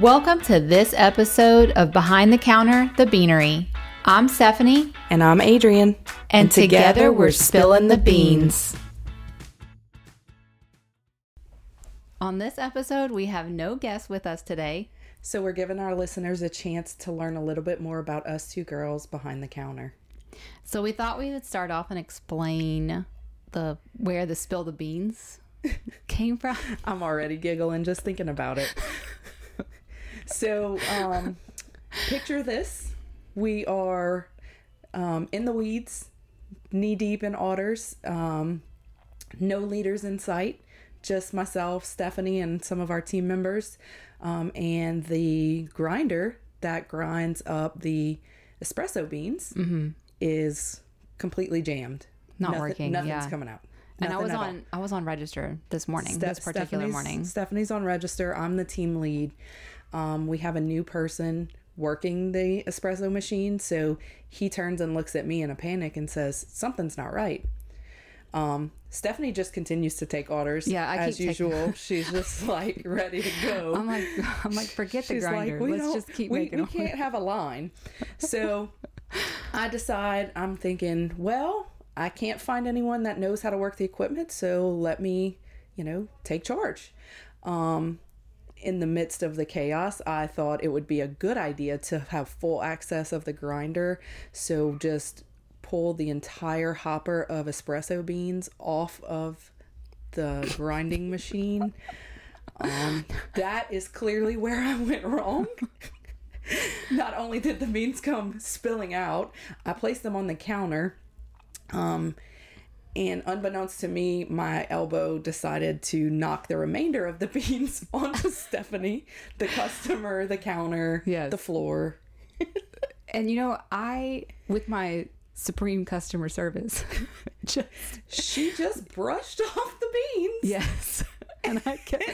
Welcome to this episode of Behind the Counter, the Beanery. I'm Stephanie, And I'm Adrian. and, together we're spilling the beans. On this episode, we have no guests with us today. So we're giving our listeners a chance to learn a little bit more about us two girls behind the counter. So we thought we would start off and explain the where the spill the beans came from. I'm already giggling just thinking about it. so, um, picture this: we are um, in the weeds, knee deep in otters. Um, no leaders in sight, just myself, Stephanie, and some of our team members, um, and the grinder that grinds up the espresso beans is completely jammed. Not Nothing- working, Nothing's yeah. coming out. And I was at all. on I was on register this morning, Ste- this particular Stephanie's- morning. Stephanie's on register. I'm the team lead. Um, we have a new person working the espresso machine, so he turns and looks at me in a panic and says, "Something's not right." Um, Stephanie just continues to take orders. Yeah, I as keep taking- usual. She's just like ready to go. I'm like I'm like forget the She's grinder. like, we Let's just keep we, making we orders." can't have a line. So I decide I'm thinking, well, I can't find anyone that knows how to work the equipment, so let me, you know, take charge. Um, in the midst of the chaos, I thought it would be a good idea to have full access of the grinder. So just pull the entire hopper of espresso beans off of the grinding machine. Um, that is clearly where I went wrong. Not only did the beans come spilling out, I placed them on the counter. Um, and unbeknownst to me, my elbow decided to knock the remainder of the beans onto Stephanie, the customer, the counter, Yes. the floor. And you know, I with my supreme customer service, just She just brushed off the beans. yes, and I kept,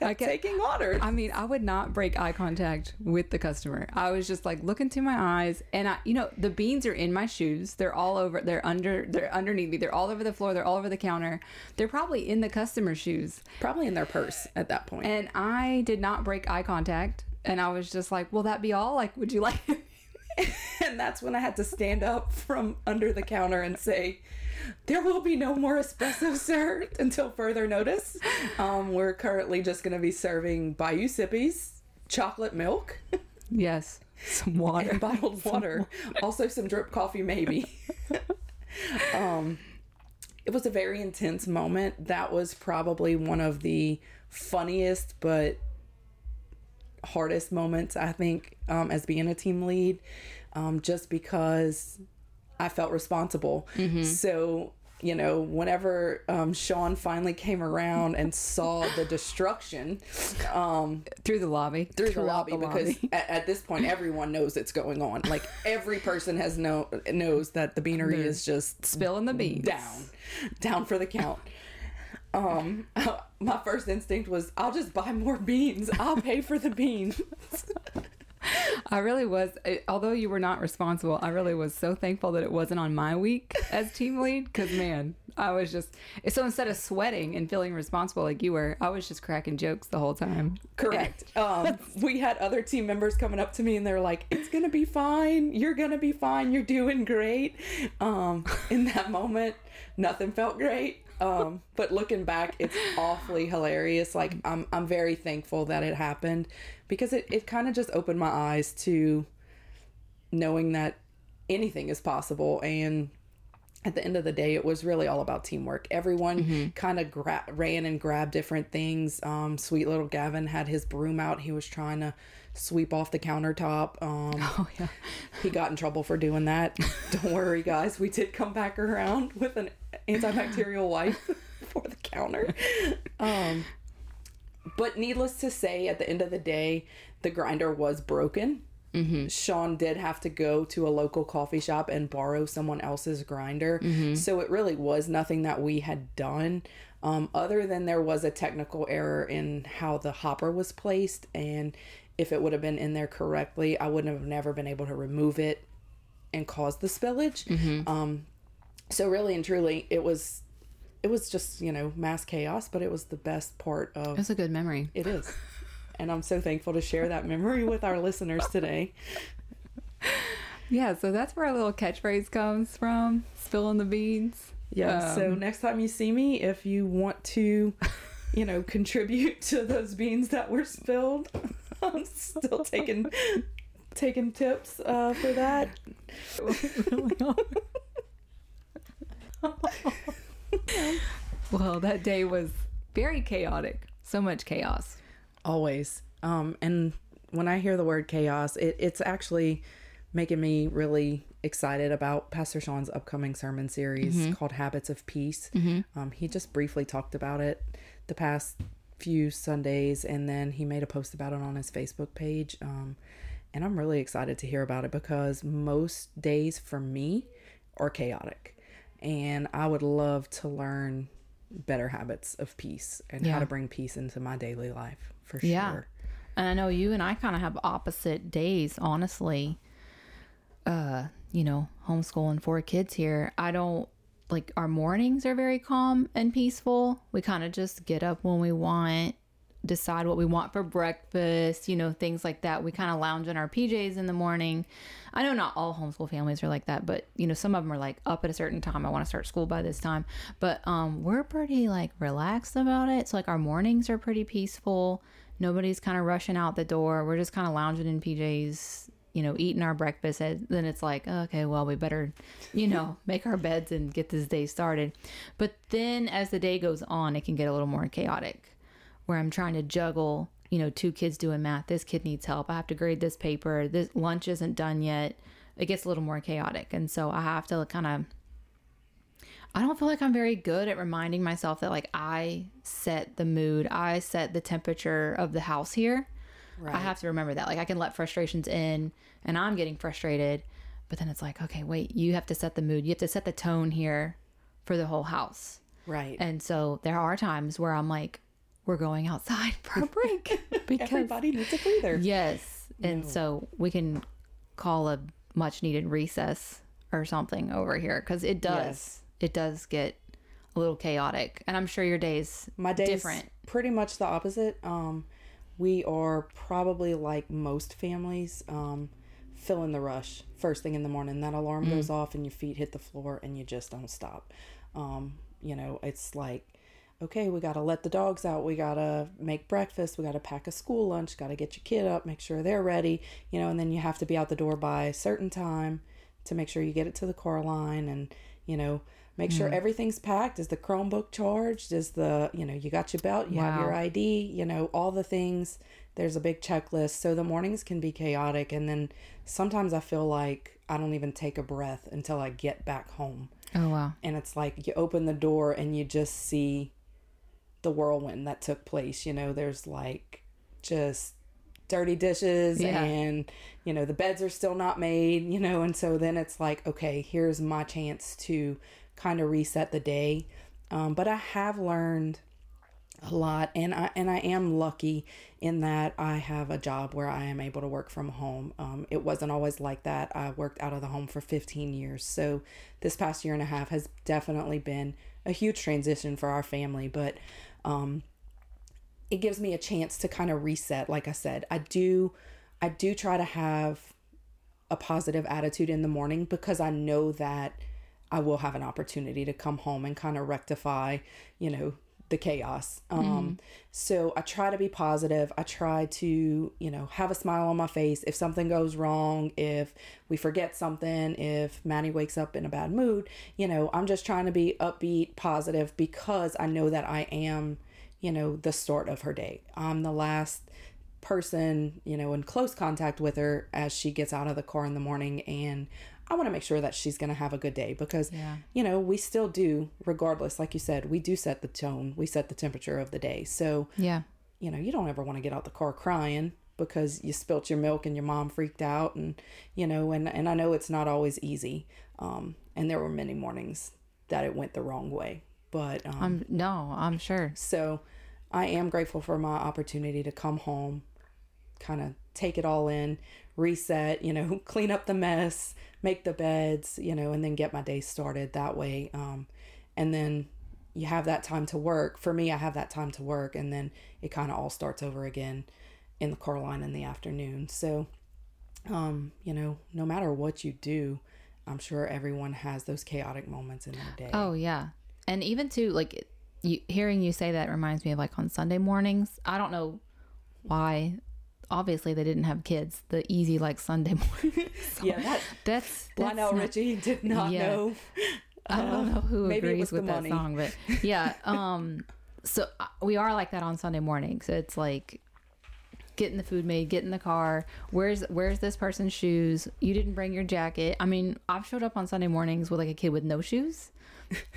I kept. Taking orders. I mean, I would not break eye contact with the customer. I was just like look into my eyes, and I, you know, the beans are in my shoes. They're all over. They're under. They're underneath me. They're all over the floor. They're all over the counter. They're probably in the customer's shoes. Probably in their purse at that point. And I did not break eye contact. And I was just like, "Will that be all? Like, would you like?" And that's when I had to stand up from under the counter and say, There will be no more espresso, sir, until further notice. Um, we're currently just going to be serving Bayou Sippies, chocolate milk, yes, some water. and bottled water. Also, some drip coffee, maybe. um, it was a very intense moment. That was probably one of the funniest, but hardest moments I think um, as being a team lead, um, just because I felt responsible. So you know, whenever um, Sean finally came around and saw the destruction um, through the lobby, through the lobby, because at, at this point everyone knows it's going on. Like every person has know knows that the beanery is just spilling the beans down, down for the count. Um, my first instinct was, I'll just buy more beans. I'll pay for the beans. I really was, it- although you were not responsible, I really was so thankful that it wasn't on my week as team lead because, man, I was just, so instead of sweating and feeling responsible like you were, I was just cracking jokes the whole time. Correct. Um, we had other team members coming up to me and they're like, "It's gonna be fine. You're gonna be fine. You're doing great." Um, in that moment, nothing felt great. Um, but looking back, it's awfully hilarious. Like I'm, I'm very thankful that it happened because it, it kind of just opened my eyes to knowing that anything is possible and at the end of the day, it was really all about teamwork. Everyone kind of gra- ran and grabbed different things. Um, sweet little Gavin had his broom out. He was trying to sweep off the countertop. Um, Oh, yeah. he got in trouble for doing that. Don't worry, guys. We did come back around with an antibacterial wipe for the counter. Um, but needless to say, at the end of the day, the grinder was broken. Sean did have to go to a local coffee shop and borrow someone else's grinder. So it really was nothing that we had done. Um, other than there was a technical error in how the hopper was placed, and if it would have been in there correctly, I wouldn't have never been able to remove it and cause the spillage. Um, so really and truly, it was it was just you know mass chaos, but it was the best part of It's a good memory. it is. and I'm so thankful to share that memory with our listeners today. Yeah, so that's where our little catchphrase comes from spilling the beans. Yeah. so Um, next time you see me, if you want to, you know, contribute to those beans that were spilled, I'm still taking taking tips uh, for that. well, that day was very chaotic. So much chaos. Always. Um, and when I hear the word chaos, it, it's actually making me really excited about Pastor Sean's upcoming sermon series called Habits of Peace. Um, he just briefly talked about it the past few Sundays, and then he made a post about it on his Facebook page. Um, and I'm really excited to hear about it because most days for me are chaotic. And I would love to learn better habits of peace and how to bring peace into my daily life for sure. Yeah. And I know you and I kind of have opposite days, honestly. Uh, you know, homeschooling four kids here. I don't like our mornings are very calm and peaceful. We kind of just get up when we want, decide what we want for breakfast, you know, things like that. We kind of lounge in our PJs in the morning. I know not all homeschool families are like that, but you know, some of them are like up at a certain time. I want to start school by this time. But um we're pretty like relaxed about it. So like our mornings are pretty peaceful. Nobody's kind of rushing out the door. We're just kind of lounging in PJs, you know, eating our breakfast. And then it's like, okay, well, we better, you know, make our beds and get this day started. But then as the day goes on, it can get a little more chaotic where I'm trying to juggle, you know, two kids doing math. This kid needs help. I have to grade this paper. This lunch isn't done yet. It gets a little more chaotic. And so I have to kind of I don't feel like I'm very good at reminding myself that like I set the mood, I set the temperature of the house here. I have to remember that. Like I can let frustrations in and I'm getting frustrated, but then it's like, okay, wait, you have to set the mood. You have to set the tone here for the whole house. Right. And so there are times where I'm like, we're going outside for a break because Everybody needs a breather. yes, and so we can call a much needed recess or something over here because it does Yes. it does get a little chaotic, and I'm sure your days My day's different. pretty much the opposite. Um, we are probably like most families, um, fill in the rush first thing in the morning. That alarm goes off and your feet hit the floor and you just don't stop. Um, you know, it's like, okay, we got to let the dogs out. We got to make breakfast. We got to pack a school lunch. Got to get your kid up, make sure they're ready, you know, and then you have to be out the door by a certain time to make sure you get it to the car line and, you know, make sure mm. everything's packed. Is the Chromebook charged? Is the, you know, you got your belt, you have your ID, you know, all the things. There's a big checklist. So the mornings can be chaotic. And then sometimes I feel like I don't even take a breath until I get back home. Oh wow, And it's like you open the door and you just see the whirlwind that took place. You know, there's like just dirty dishes Yeah. and, you know, the beds are still not made, you know, and so then it's like, okay, here's my chance to kind of reset the day. Um, but I have learned a lot and I and I am lucky in that I have a job where I am able to work from home. Um, it wasn't always like that. I worked out of the home for 15 years. So this past year and a half has definitely been a huge transition for our family, but um it gives me a chance to kind of reset like I said. I do I do try to have a positive attitude in the morning because I know that I will have an opportunity to come home and kind of rectify, you know, the chaos. Um, so I try to be positive. I try to, you know, have a smile on my face. If something goes wrong, if we forget something, if Maddie wakes up in a bad mood, you know, I'm just trying to be upbeat, positive because I know that I am, you know, the start of her day. I'm the last person, you know, in close contact with her as she gets out of the car in the morning. And I want to make sure that she's going to have a good day because, Yeah. you know, we still do, regardless, like you said, we do set the tone, we set the temperature of the day. So, yeah, you know, you don't ever want to get out the car crying because you spilt your milk and your mom freaked out and you know and and I know it's not always easy um and there were many mornings that it went the wrong way but um I'm no, I'm sure. so I am grateful for my opportunity to come home, kind of take it all in, reset, you know, clean up the mess, make the beds, you know, and then get my day started that way. Um, and then you have that time to work. For me, I have that time to work, and then it kind of all starts over again. in the car line in the afternoon. So, um, you know, no matter what you do, I'm sure everyone has those chaotic moments in their day. Oh yeah, and even too like you hearing you say that reminds me of like on Sunday mornings. I don't know why. Obviously, they didn't have kids. The easy like Sunday morning. So yeah, that that's, that's Lionel not- Richie did not Yeah. know. I don't know who agrees with that money. song, but yeah. Um, so uh, we are like that on Sunday mornings. It's like getting the food made, get in the car. Where's where's this person's shoes? You didn't bring your jacket. I mean, I've showed up on Sunday mornings with like a kid with no shoes.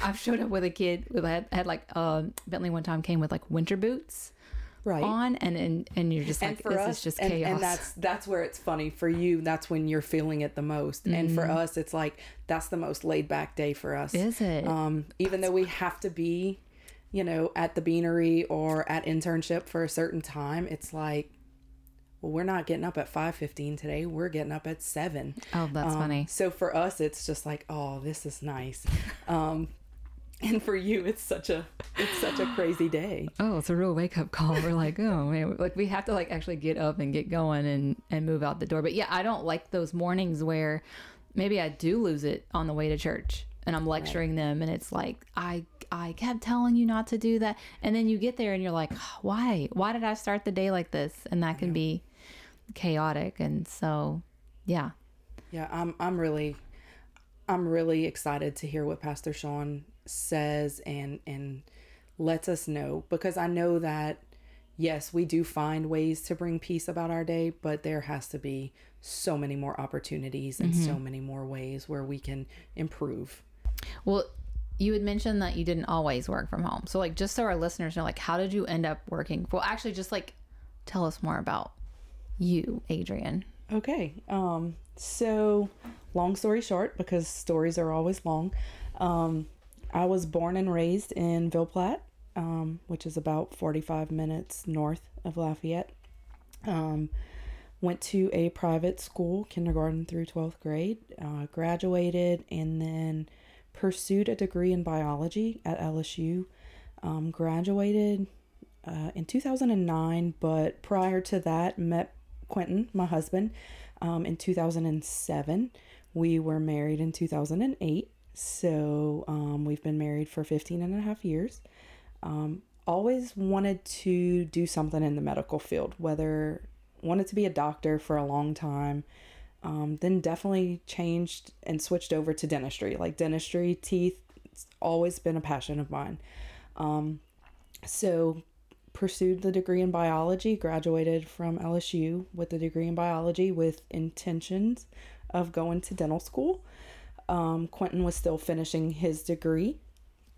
I've showed up with a kid with had, had like um Bentley one time came with like winter boots Right. on, and and and you're just and like for this us is just and, chaos. and that's that's where it's funny for you that's when you're feeling it the most and for Mm-hmm. us it's like that's the most laid back day for us is it? um even though we have to be you know at the beanery or at internship for a certain time it's like well we're not getting up at 5.15 today we're getting up at 7 oh, that's Um, funny. so for us it's just like oh this is nice um and for you it's such a it's such a crazy day oh, it's a real wake up call. We're like, oh man, like we have to like actually get up and get going and and move out the door. But yeah, I don't like those mornings where maybe I do lose it on the way to church and I'm lecturing them and it's like I I kept telling you not to do that and then you get there and you're like, why? Why did I start the day like this? And that can be chaotic and so yeah. Yeah, I'm I'm really I'm really excited to hear what Pastor Sean says and and lets us know because I know that yes, we do find ways to bring peace about our day, but there has to be so many more opportunities and so many more ways where we can improve. Well, you had mentioned that you didn't always work from home. So, like, just so our listeners know, like, how did you end up working? Well, actually, just like tell us more about you, Adrian. Okay. Um so long story short because stories are always long. Um I was born and raised in Ville Platte, um, which is about 45 minutes north of Lafayette. Um, went to a private school, kindergarten through 12th grade, uh, graduated, and then pursued a degree in biology at LSU. Um, graduated uh, in 2009, but prior to that, met Quentin, my husband, um, in 2007. We were married in 2008. So um, we've been married for 15 and a half years. Um, always wanted to do something in the medical field, whether wanted to be a doctor for a long time. Um, then definitely changed and switched over to dentistry. Like dentistry, teeth, it's always been a passion of mine. Um, so pursued the degree in biology, graduated from LSU with a degree in biology with intentions of going to dental school. Um, Quentin was still finishing his degree.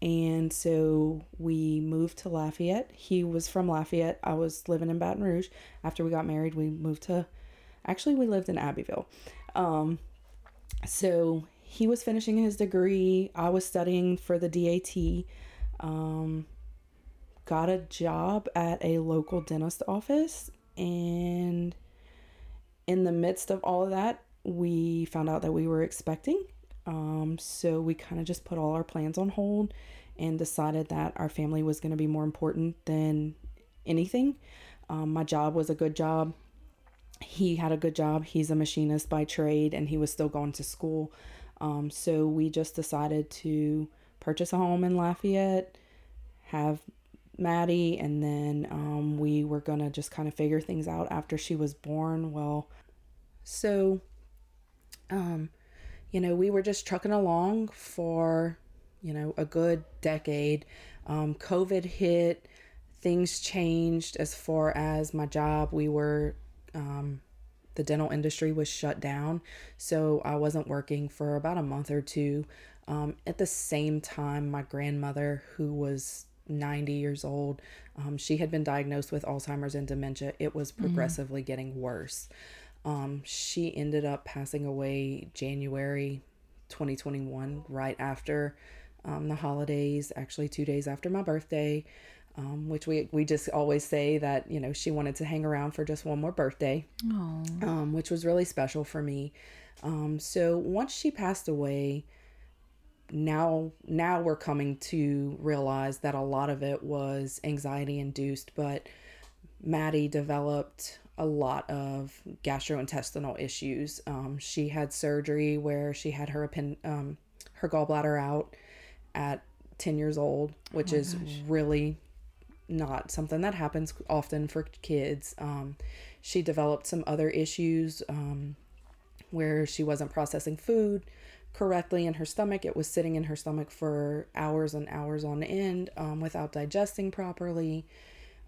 And so we moved to Lafayette. He was from Lafayette. I was living in Baton Rouge. After we got married, we moved to, actually, we lived in Abbeville. Um, so he was finishing his degree. I was studying for the DAT. Um, got a job at a local dentist office. And in the midst of all of that, we found out that we were expecting. Um, so we kind of just put all our plans on hold and decided that our family was going to be more important than anything. Um, my job was a good job. He had a good job. He's a machinist by trade and he was still going to school. Um, so we just decided to purchase a home in Lafayette, have Maddie, and then um, we were going to just kind of figure things out after she was born. Well, so, um, you know, we were just trucking along for, you know, a good decade. Um, COVID hit, things changed as far as my job. We were, um, the dental industry was shut down. So I wasn't working for about a month or two. Um, at the same time, my grandmother, who was 90 years old, um, she had been diagnosed with Alzheimer's and dementia. It was progressively getting worse. Um, she ended up passing away January 2021, right after um, the holidays, actually, two days after my birthday. Um, which we we just always say that you know she wanted to hang around for just one more birthday, Oh, um, which was really special for me. Um, so once she passed away, now now we're coming to realize that a lot of it was anxiety induced, but Maddie developed a lot of gastrointestinal issues. Um, she had surgery where she had her append- um, her gallbladder out at 10 years old, which is really not something that happens often for kids. Um, she developed some other issues um, where she wasn't processing food correctly in her stomach. It was sitting in her stomach for hours and hours on end um, without digesting properly.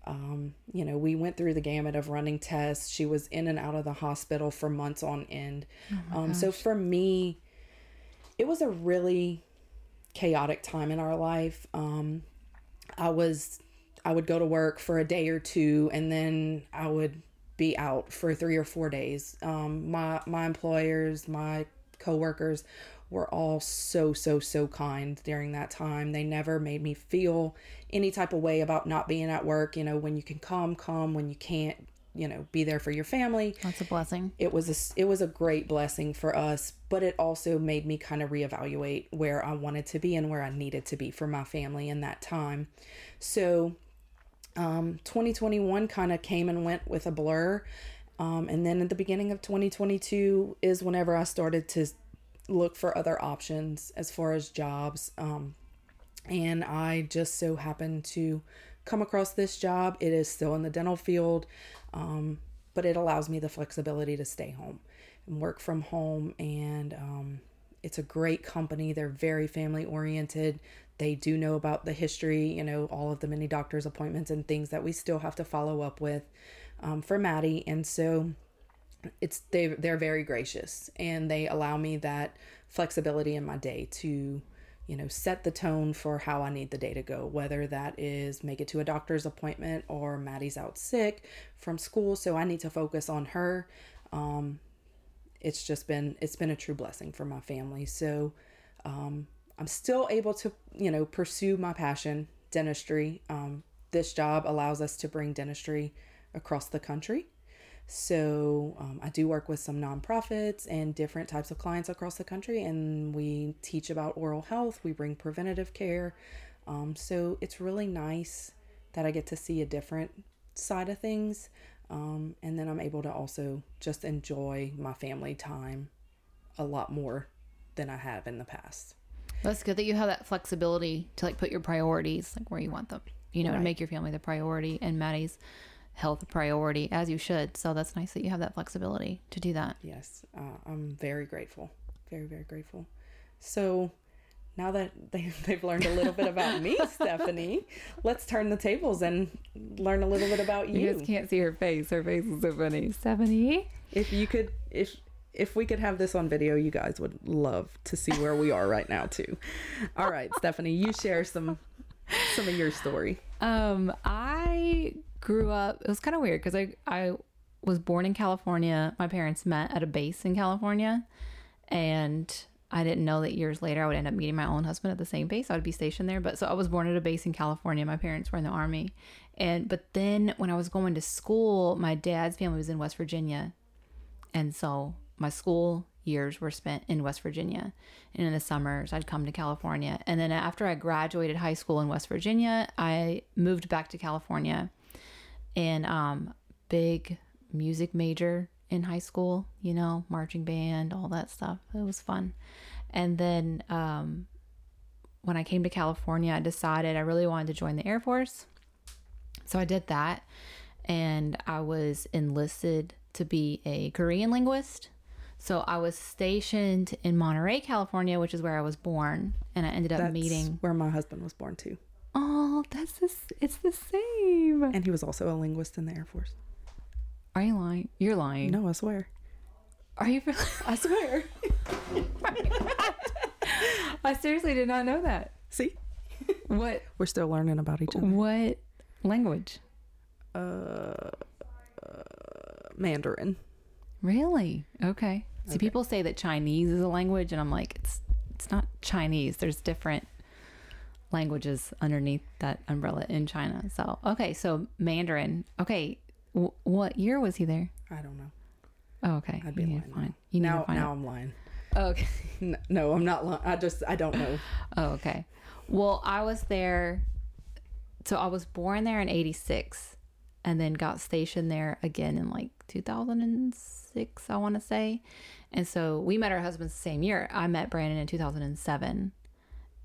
Um, you know, we went through the gamut of running tests. She was in and out of the hospital for months on end. um, so for me, it was a really chaotic time in our life. Um, I was, I would go to work for a day or two, and then I would be out for three or four days. Um, my my employers, my coworkers were all so so so kind during that time. They never made me feel any type of way about not being at work. You know, when you can come, come. When you can't, you know, be there for your family That's a blessing. it was a it was a great blessing for us but it also made me kind of reevaluate where I wanted to be and where I needed to be for my family in that time so um 2021 kind of came and went with a blur um, and then at the beginning of 2022 is whenever I started to look for other options as far as jobs um, and I just so happened to come across this job. It is still in the dental field, um, but it allows me the flexibility to stay home and work from home. And um, it's a great company. They're very family oriented. They do know about the history, you know, all of the many doctor's appointments and things that we still have to follow up with um, for Maddie. And so it's they they're very gracious and they allow me that flexibility in my day to you know set the tone for how I need the day to go whether that is make it to a doctor's appointment or Maddie's out sick from school so I need to focus on her. Um it's just been it's been a true blessing for my family. So um I'm still able to you know pursue my passion dentistry. Um this job allows us to bring dentistry across the country so um, I do work with some nonprofits and different types of clients across the country, and we teach about oral health. We bring preventative care. Um, so it's really nice that I get to see a different side of things, um, and then I'm able to also just enjoy my family time a lot more than I have in the past. That's good that you have that flexibility to like put your priorities like where you want them. You know, Right. and make your family the priority and Maddie's health a priority as you should. So that's nice that you have that flexibility to do that. Yes, uh, I'm very grateful. Very, very grateful. So now that they, they've learned a little bit about me, Stephanie, let's turn the tables and learn a little bit about You you. guys can't see her face. Her face is so funny. Stephanie. If you could, if if we could have this on video, you guys would love to see where we are right now too. All right, Stephanie, you share some some of your story. Um, I grew up. It was kind of weird because I I was born in California. My parents met at a base in California, and I didn't know that years later I would end up meeting my own husband at the same base. I would be stationed there. But so I was born at a base in California. My parents were in the army, and but then when I was going to school, my dad's family was in West Virginia, and so my school years were spent in West Virginia. And in the summers, I'd come to California. And then after I graduated high school in West Virginia, I moved back to California and um big music major in high school, you know, marching band, all that stuff. It was fun. And then um when I came to California, I decided I really wanted to join the Air Force. So I did that and I was enlisted to be a Korean linguist. So I was stationed in Monterey, California, which is where I was born, and I ended up That's meeting. where my husband was born too, Oh, that's this. It's the same. and he was also a linguist in the Air Force. Are you lying? You're lying. No, I swear. Are you? really- I swear. I seriously did not know that. See, What? we're still learning about each other. What language? Uh, Mandarin. Really? Okay. See, Okay. people say that Chinese is a language, and I'm like, it's it's not Chinese. There's different languages underneath that umbrella in China. So, okay, so Mandarin. Okay, w- what year was he there? I don't know. Oh, okay. I'd be you lying. You need now, to find now out. I'm lying. Okay. N- No, I'm not lying. I just I don't know. Oh, okay. Well, I was there. So I was born there in '86, and then got stationed there again in like 2006, I want to say. And so we met our husbands the same year. I met Brandon in 2007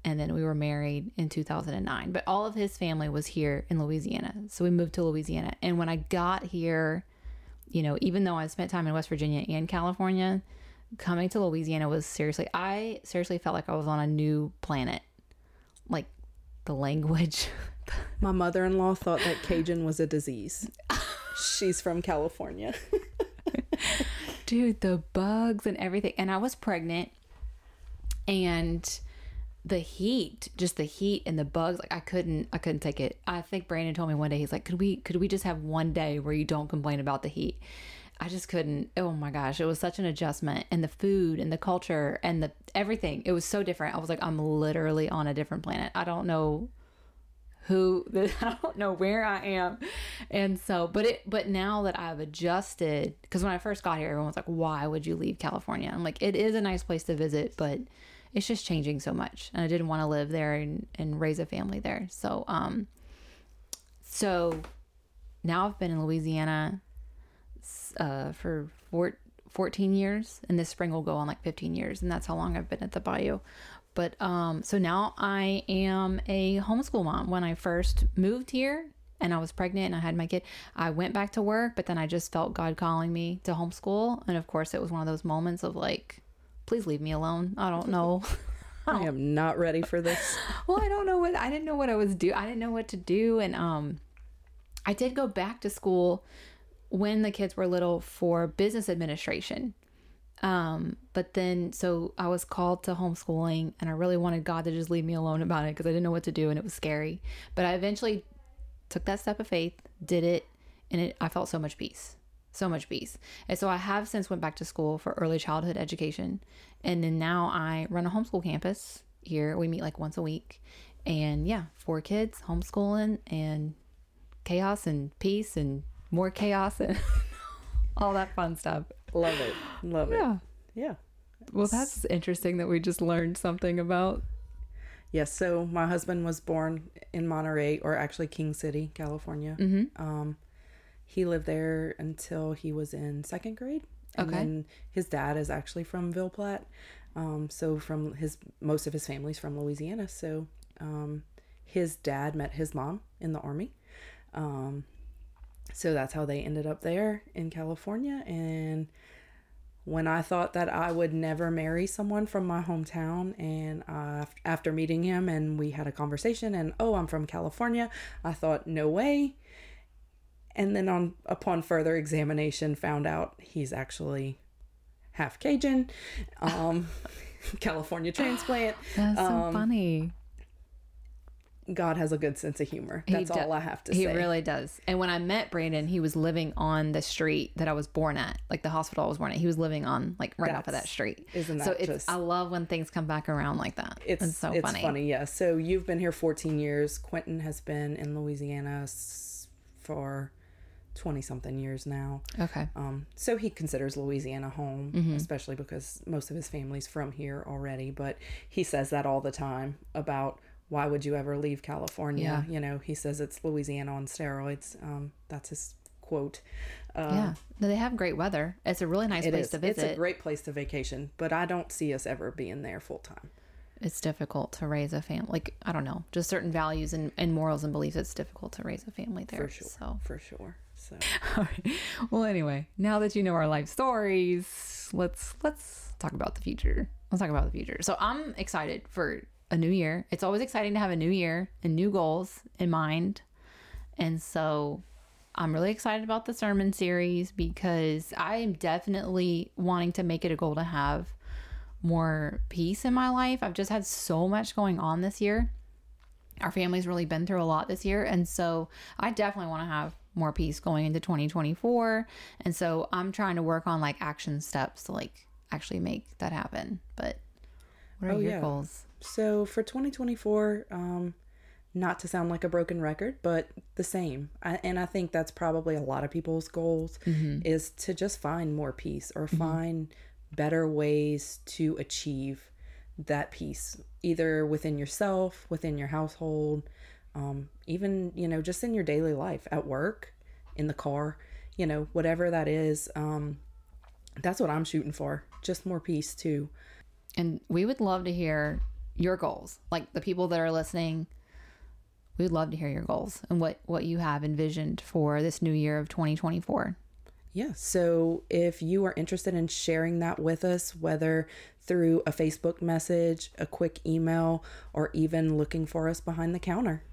and then we were married in 2009. But all of his family was here in Louisiana. So we moved to Louisiana. And when I got here, you know, even though I spent time in West Virginia and California, coming to Louisiana was seriously, I seriously felt like I was on a new planet. Like the language. My mother in law thought that Cajun was a disease. She's from California. Dude, the bugs and everything. And I was pregnant and the heat, just the heat and the bugs, like I couldn't I couldn't take it. I think Brandon told me one day he's like, "Could we could we just have one day where you don't complain about the heat?" I just couldn't. Oh my gosh, it was such an adjustment and the food and the culture and the everything. It was so different. I was like, I'm literally on a different planet. I don't know who I don't know where I am. And so, but it but now that I've adjusted cuz when I first got here everyone was like, "Why would you leave California?" I'm like, "It is a nice place to visit, but it's just changing so much. And i didn't want to live there and, and raise a family there. So um so now i've been in louisiana uh, for four, 14 years. And this spring will go on like 15 years. And that's how long i've been at the bayou. But um so now i am a homeschool mom. When i first moved here and I was pregnant and I had my kid, I went back to work, but then I just felt God calling me to homeschool. And of course, it was one of those moments of like, please leave me alone. I don't know. I am not ready for this. well, I don't know what I didn't know what I was do. I didn't know what to do, and um, I did go back to school when the kids were little for business administration. Um, but then so I was called to homeschooling, and I really wanted God to just leave me alone about it because I didn't know what to do, and it was scary. But I eventually took that step of faith, did it, and it I felt so much peace so much peace. And so I have since went back to school for early childhood education. And then now I run a homeschool campus here. We meet like once a week. And yeah, four kids, homeschooling and chaos and peace and more chaos and all that fun stuff. Love it. Love it. Yeah. Yeah. Well, that's interesting that we just learned something about. Yes. So my husband was born in Monterey, or actually King City, California. Mm-hmm. Um, he lived there until he was in second grade. And okay. then his dad is actually from Ville Platte. Um, so from his most of his family's from Louisiana. So um, his dad met his mom in the army. Um, so that's how they ended up there in California. And when I thought that I would never marry someone from my hometown, and uh, after meeting him and we had a conversation, and oh, I'm from California, I thought, no way and then on upon further examination found out he's actually half Cajun, um, California transplant. That's so um, funny. God has a good sense of humor. That's do- all I have to he say. He really does. And when I met Brandon, he was living on the street that I was born at, like the hospital I was born at. He was living on, like right That's, off of that street. Isn't that so? It's just, I love when things come back around like that. It's, it's so it's funny. funny, yeah. So you've been here 14 years. Quentin has been in Louisiana for 20 something years now. Okay. Um, so he considers Louisiana home, mm-hmm. especially because most of his family's from here already. But he says that all the time about why would you ever leave California? Yeah. You know, he says it's Louisiana on steroids. Um, that's his quote. Uh, yeah. they have great weather. It's a really nice place is. to visit. It's a great place to vacation, but I don't see us ever being there full time it's difficult to raise a family. Like I don't know, just certain values and, and morals and beliefs. It's difficult to raise a family there. For sure. So for sure. So, well, anyway, now that you know our life stories, let's let's talk about the future. Let's talk about the future. So, I'm excited for a new year. It's always exciting to have a new year and new goals in mind. And so, I'm really excited about the sermon series because I am definitely wanting to make it a goal to have more peace in my life. I've just had so much going on this year. Our family's really been through a lot this year. And so I definitely want to have more peace going into 2024. And so I'm trying to work on like action steps to like actually make that happen. But what are oh, your yeah. goals? So for 2024, um, not to sound like a broken record, but the same. I, and I think that's probably a lot of people's goals mm-hmm. is to just find more peace or mm-hmm. find better ways to achieve that peace, either within yourself, within your household, um, even you know just in your daily life at work in the car, you know, whatever that is. Um, that's what I'm shooting for. Just more peace too. And we would love to hear your goals. Like the people that are listening, we would love to hear your goals and what what you have envisioned for this new year of 2024. Yeah. So if you are interested in sharing that with us, whether through a Facebook message, a quick email, or even looking for us behind the counter,